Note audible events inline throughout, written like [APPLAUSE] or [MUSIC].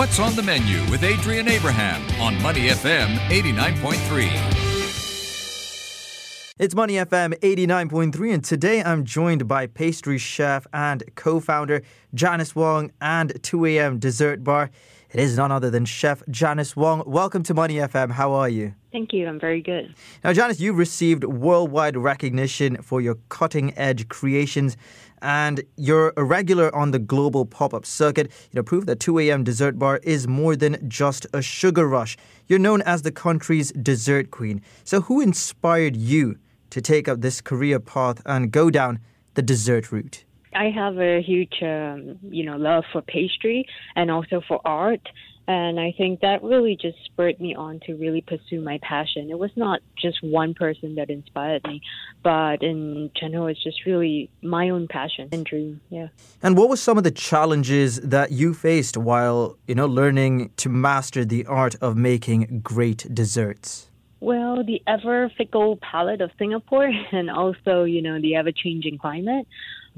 What's on the menu with Adrian Abraham on Money FM 89.3. It's Money FM 89.3, and today I'm joined by pastry chef and co founder Janice Wong and 2am Dessert Bar. It is none other than Chef Janice Wong. Welcome to Money FM. How are you? Thank you. I'm very good. Now, Janice, you've received worldwide recognition for your cutting edge creations and you're a regular on the global pop up circuit. You know, prove that 2am Dessert Bar is more than just a sugar rush. You're known as the country's dessert queen. So, who inspired you to take up this career path and go down the dessert route? I have a huge, um, you know, love for pastry and also for art. And I think that really just spurred me on to really pursue my passion. It was not just one person that inspired me, but in general, it's just really my own passion and dream. Yeah. And what were some of the challenges that you faced while, you know, learning to master the art of making great desserts? Well, the ever fickle palate of Singapore [LAUGHS] and also, you know, the ever changing climate.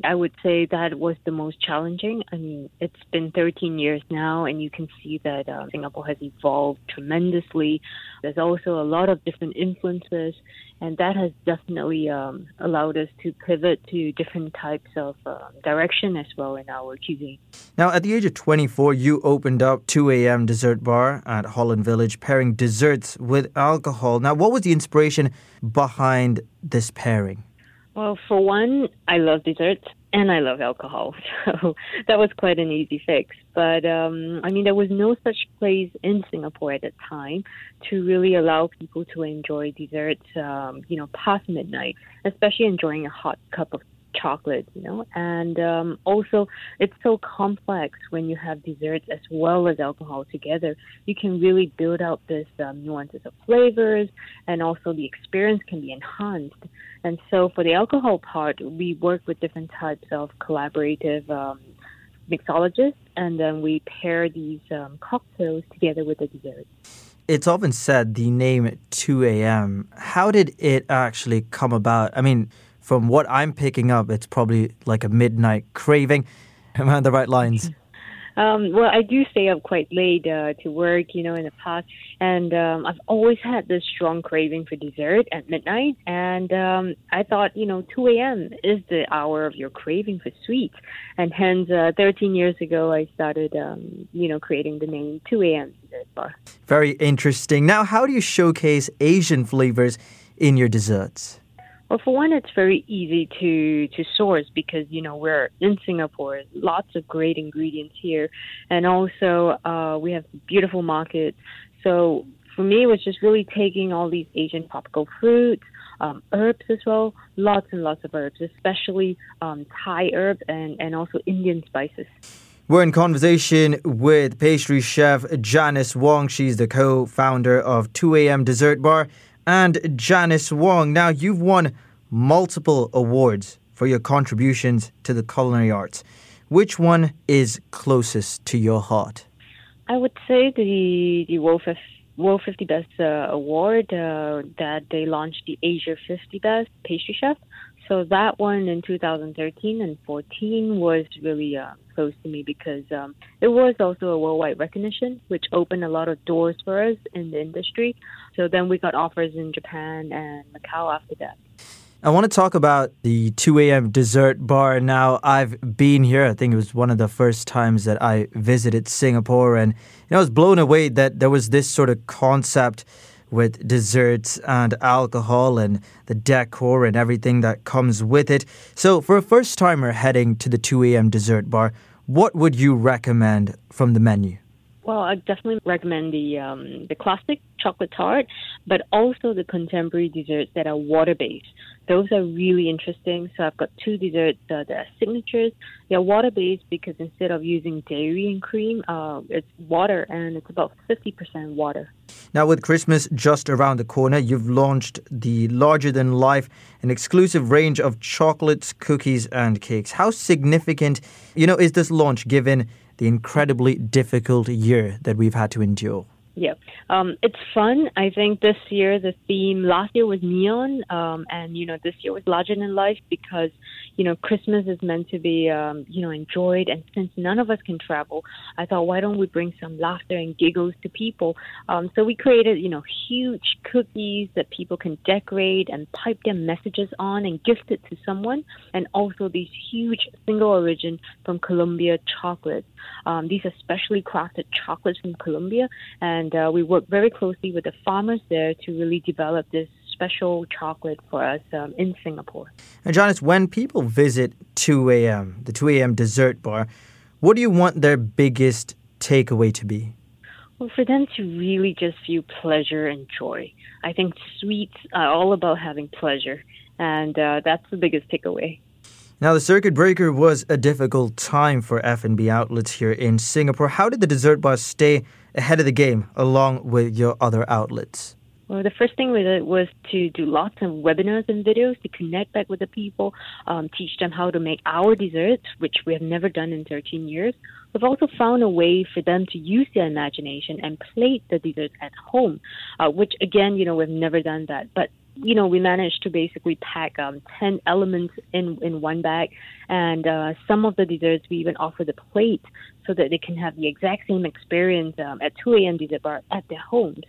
I would say that was the most challenging. I mean, it's been 13 years now, and you can see that uh, Singapore has evolved tremendously. There's also a lot of different influences, and that has definitely um, allowed us to pivot to different types of uh, direction as well in our cuisine. Now, at the age of 24, you opened up 2 a.m. Dessert Bar at Holland Village, pairing desserts with alcohol. Now, what was the inspiration behind this pairing? Well, for one, I love desserts and I love alcohol, [LAUGHS] so that was quite an easy fix. But um, I mean, there was no such place in Singapore at the time to really allow people to enjoy desserts, um, you know, past midnight, especially enjoying a hot cup of chocolate, you know. And um, also, it's so complex when you have desserts as well as alcohol together. You can really build out this um, nuances of flavors, and also the experience can be enhanced. And so, for the alcohol part, we work with different types of collaborative um, mixologists, and then we pair these um, cocktails together with the desserts. It's often said the name 2 a.m. How did it actually come about? I mean, from what I'm picking up, it's probably like a midnight craving. [LAUGHS] Am I on the right lines? Um, well, I do stay up quite late uh, to work, you know, in the past, and um, I've always had this strong craving for dessert at midnight. And um, I thought, you know, 2 a.m. is the hour of your craving for sweets, and hence, uh, 13 years ago, I started, um, you know, creating the name 2 a.m. Dessert Bar. Very interesting. Now, how do you showcase Asian flavors in your desserts? Well, for one, it's very easy to to source because you know we're in Singapore. Lots of great ingredients here, and also uh, we have beautiful markets. So for me, it was just really taking all these Asian tropical fruits, um, herbs as well, lots and lots of herbs, especially um, Thai herbs and and also Indian spices. We're in conversation with pastry chef Janice Wong. She's the co founder of 2am Dessert Bar and Janice Wong. Now, you've won multiple awards for your contributions to the culinary arts. Which one is closest to your heart? I would say the the World, World 50 Best uh, Award uh, that they launched the Asia 50 Best Pastry Chef. So that one in 2013 and 14 was really uh, close to me because um, it was also a worldwide recognition, which opened a lot of doors for us in the industry. So then we got offers in Japan and Macau after that. I want to talk about the 2 a.m. dessert bar. Now, I've been here. I think it was one of the first times that I visited Singapore, and you know, I was blown away that there was this sort of concept with desserts and alcohol and the decor and everything that comes with it. So, for a first timer heading to the 2 a.m. dessert bar, what would you recommend from the menu? Well, I definitely recommend the um, the classic chocolate tart, but also the contemporary desserts that are water based. Those are really interesting. So I've got two desserts uh, that are signatures. They're water based because instead of using dairy and cream, uh, it's water, and it's about fifty percent water. Now, with Christmas just around the corner, you've launched the larger than life an exclusive range of chocolates, cookies, and cakes. How significant, you know, is this launch given? The incredibly difficult year that we've had to endure? Yeah, um, it's fun. I think this year the theme last year was neon, um, and you know this year was larger than life because you know Christmas is meant to be um, you know enjoyed, and since none of us can travel, I thought why don't we bring some laughter and giggles to people? Um, so we created you know huge cookies that people can decorate and pipe their messages on and gift it to someone, and also these huge single origin from Colombia chocolates. Um, these are specially crafted chocolates from Colombia and uh, we work very closely with the farmers there to really develop this special chocolate for us um, in Singapore. And Janice, when people visit 2 a.m., the 2 a.m. dessert bar, what do you want their biggest takeaway to be? Well, for them to really just feel pleasure and joy. I think sweets are all about having pleasure, and uh, that's the biggest takeaway. Now, the circuit breaker was a difficult time for F&B outlets here in Singapore. How did the dessert bar stay ahead of the game along with your other outlets? Well, the first thing we did was to do lots of webinars and videos to connect back with the people, um, teach them how to make our desserts, which we have never done in 13 years. We've also found a way for them to use their imagination and plate the desserts at home, uh, which again, you know, we've never done that. But you know, we managed to basically pack um, 10 elements in, in one bag. And uh, some of the desserts, we even offer the plate so that they can have the exact same experience um, at 2 a.m. dessert bar at their homes.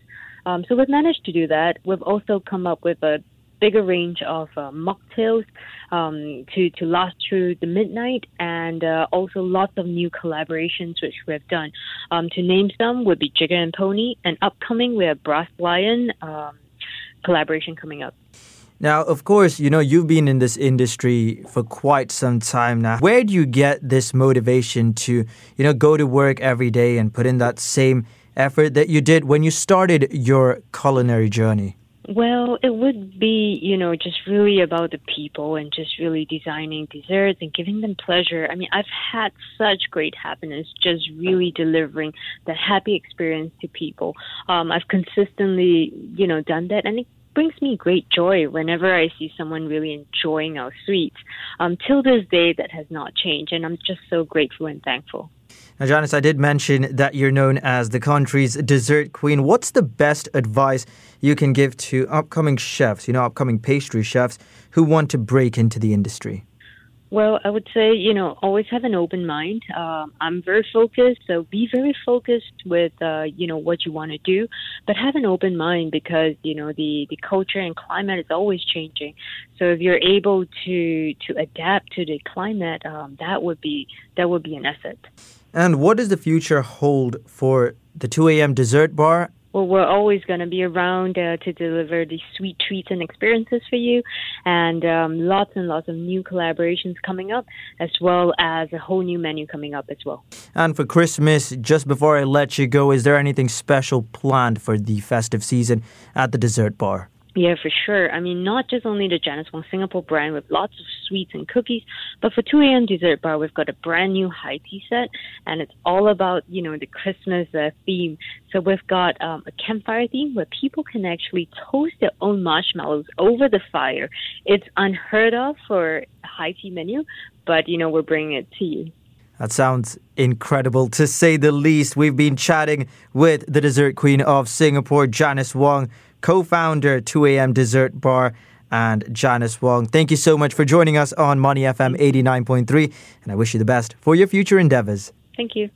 Um, so we've managed to do that. We've also come up with a bigger range of uh, mocktails um, to to last through the midnight, and uh, also lots of new collaborations which we have done. Um, to name some would be Jigger and Pony, and upcoming we have Brass Lion. Um, collaboration coming up. Now, of course, you know, you've been in this industry for quite some time now. Where do you get this motivation to, you know, go to work every day and put in that same effort that you did when you started your culinary journey? Well, it would be, you know, just really about the people and just really designing desserts and giving them pleasure. I mean, I've had such great happiness just really delivering that happy experience to people. Um, I've consistently, you know, done that and it brings me great joy whenever I see someone really enjoying our sweets. Um, till this day, that has not changed, and I'm just so grateful and thankful. Now, Janice, I did mention that you're known as the country's dessert queen. What's the best advice you can give to upcoming chefs, you know, upcoming pastry chefs who want to break into the industry? Well, I would say, you know, always have an open mind. Uh, I'm very focused, so be very focused with, uh, you know, what you want to do, but have an open mind because, you know, the, the culture and climate is always changing. So if you're able to, to adapt to the climate, um, that would be, that would be an asset. And what does the future hold for the 2 a.m. dessert bar well, we're always going to be around uh, to deliver these sweet treats and experiences for you, and um, lots and lots of new collaborations coming up, as well as a whole new menu coming up as well. And for Christmas, just before I let you go, is there anything special planned for the festive season at the dessert bar? Yeah, for sure. I mean, not just only the Janice Wong Singapore brand with lots of sweets and cookies, but for 2 a.m. dessert bar, we've got a brand new high tea set, and it's all about, you know, the Christmas uh, theme. So we've got um, a campfire theme where people can actually toast their own marshmallows over the fire. It's unheard of for a high tea menu, but, you know, we're bringing it to you. That sounds incredible to say the least. We've been chatting with the dessert queen of Singapore, Janice Wong co founder 2am Dessert Bar, and Janice Wong. Thank you so much for joining us on Money FM 89.3, and I wish you the best for your future endeavors. Thank you.